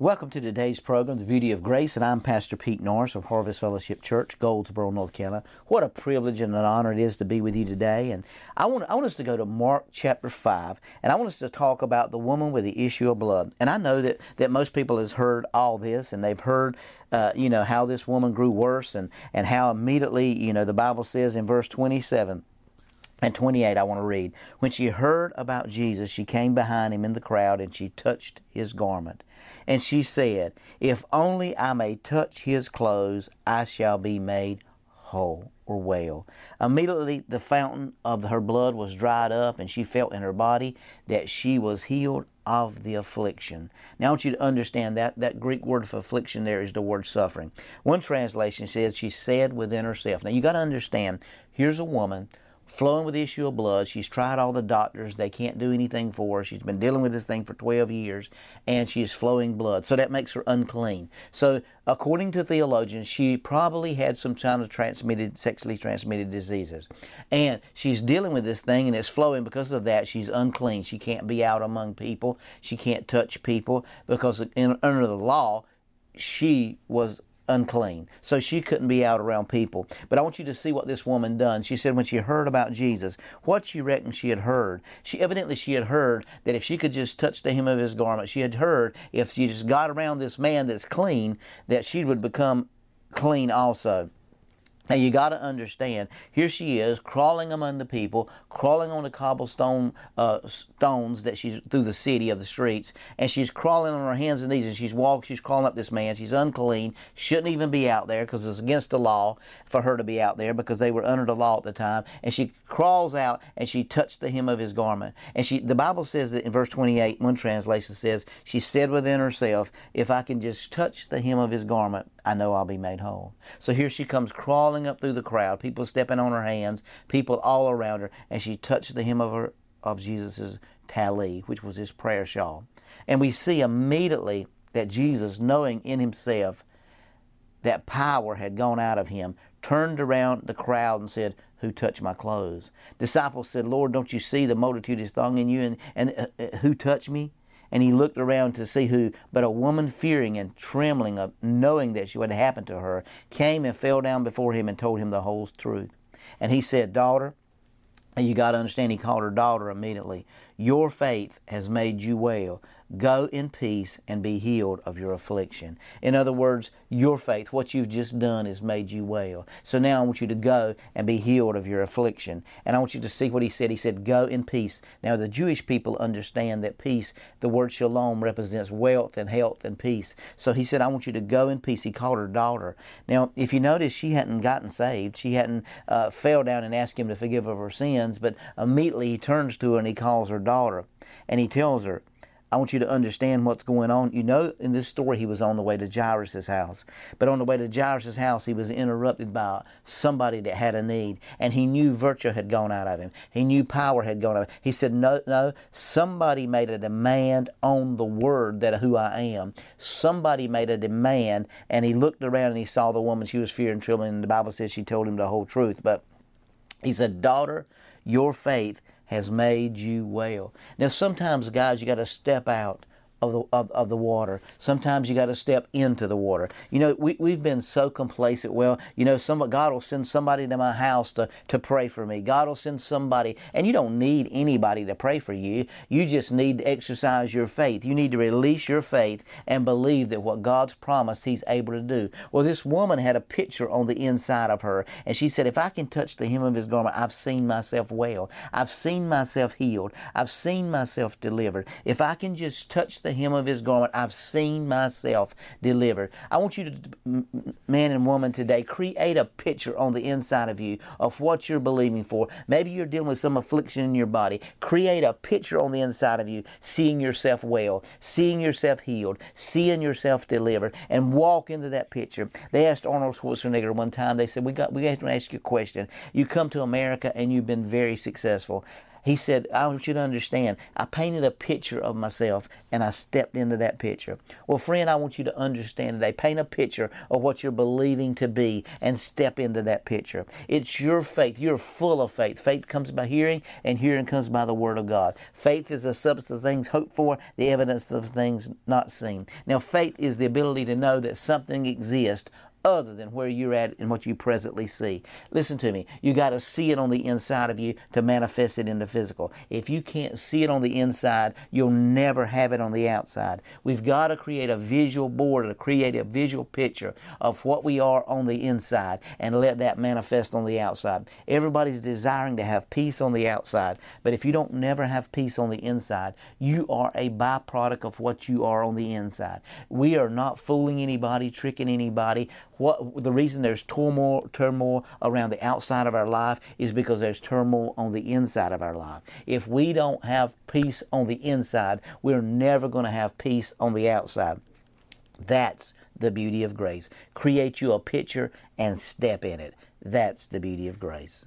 Welcome to today's program, The Beauty of Grace, and I'm Pastor Pete Norris of Harvest Fellowship Church, Goldsboro, North Carolina. What a privilege and an honor it is to be with you today. And I want, I want us to go to Mark chapter 5, and I want us to talk about the woman with the issue of blood. And I know that, that most people has heard all this, and they've heard, uh, you know, how this woman grew worse, and, and how immediately, you know, the Bible says in verse 27, and 28, I want to read. When she heard about Jesus, she came behind him in the crowd and she touched his garment. And she said, If only I may touch his clothes, I shall be made whole or well. Immediately the fountain of her blood was dried up, and she felt in her body that she was healed of the affliction. Now I want you to understand that that Greek word for affliction there is the word suffering. One translation says she said within herself. Now you got to understand, here's a woman flowing with the issue of blood. She's tried all the doctors. They can't do anything for her. She's been dealing with this thing for 12 years and she is flowing blood. So that makes her unclean. So according to theologians, she probably had some kind of transmitted, sexually transmitted diseases. And she's dealing with this thing and it's flowing because of that. She's unclean. She can't be out among people. She can't touch people because under the law, she was unclean. So she couldn't be out around people. But I want you to see what this woman done. She said when she heard about Jesus, what she reckoned she had heard. She evidently she had heard that if she could just touch the hem of his garment, she had heard if she just got around this man that's clean, that she would become clean also. Now you got to understand. Here she is, crawling among the people, crawling on the cobblestone uh, stones that she's through the city of the streets, and she's crawling on her hands and knees, and she's walking. She's crawling up this man. She's unclean. Shouldn't even be out there because it's against the law for her to be out there because they were under the law at the time. And she crawls out and she touched the hem of his garment. And she, the Bible says that in verse 28, one translation says, she said within herself, "If I can just touch the hem of his garment, I know I'll be made whole." So here she comes crawling up through the crowd, people stepping on her hands, people all around her, and she touched the hem of her of Jesus' tali, which was his prayer shawl. And we see immediately that Jesus, knowing in himself that power had gone out of him, turned around the crowd and said, Who touched my clothes? Disciples said, Lord, don't you see the multitude is thronging you? And, and uh, uh, who touched me? And he looked around to see who. But a woman, fearing and trembling of knowing that what had happened to her, came and fell down before him and told him the whole truth. And he said, Daughter, and you got to understand, he called her daughter immediately. Your faith has made you well. Go in peace and be healed of your affliction. In other words, your faith, what you've just done, has made you well. So now I want you to go and be healed of your affliction. And I want you to see what he said. He said, Go in peace. Now, the Jewish people understand that peace, the word shalom, represents wealth and health and peace. So he said, I want you to go in peace. He called her daughter. Now, if you notice, she hadn't gotten saved. She hadn't uh, fell down and asked him to forgive of her sins, but immediately he turns to her and he calls her daughter. And he tells her, I want you to understand what's going on. You know, in this story, he was on the way to Jairus' house. But on the way to Jairus' house, he was interrupted by somebody that had a need. And he knew virtue had gone out of him. He knew power had gone out of him. He said, No, no, somebody made a demand on the word that who I am. Somebody made a demand. And he looked around and he saw the woman. She was fearing and trembling. And the Bible says she told him the whole truth. But he said, Daughter, your faith has made you well. Now, sometimes, guys, you got to step out of the of, of the water. Sometimes you got to step into the water. You know, we we've been so complacent. Well, you know, some God will send somebody to my house to to pray for me. God will send somebody, and you don't need anybody to pray for you. You just need to exercise your faith. You need to release your faith and believe that what God's promised, He's able to do. Well, this woman had a picture on the inside of her, and she said, "If I can touch the hem of His garment, I've seen myself well. I've seen myself healed. I've seen myself delivered. If I can just touch the the hem of his garment, I've seen myself delivered. I want you to, man and woman today, create a picture on the inside of you of what you're believing for. Maybe you're dealing with some affliction in your body. Create a picture on the inside of you, seeing yourself well, seeing yourself healed, seeing yourself delivered, and walk into that picture. They asked Arnold Schwarzenegger one time, they said, We got we have to ask you a question. You come to America and you've been very successful. He said, I want you to understand, I painted a picture of myself and I stepped into that picture. Well, friend, I want you to understand today. Paint a picture of what you're believing to be and step into that picture. It's your faith. You're full of faith. Faith comes by hearing, and hearing comes by the Word of God. Faith is the substance of things hoped for, the evidence of things not seen. Now, faith is the ability to know that something exists other than where you're at and what you presently see. Listen to me. You got to see it on the inside of you to manifest it in the physical. If you can't see it on the inside, you'll never have it on the outside. We've got to create a visual board to create a visual picture of what we are on the inside and let that manifest on the outside. Everybody's desiring to have peace on the outside, but if you don't never have peace on the inside, you are a byproduct of what you are on the inside. We are not fooling anybody, tricking anybody what the reason there's turmoil, turmoil around the outside of our life is because there's turmoil on the inside of our life. If we don't have peace on the inside, we're never going to have peace on the outside. That's the beauty of grace. Create you a picture and step in it. That's the beauty of grace.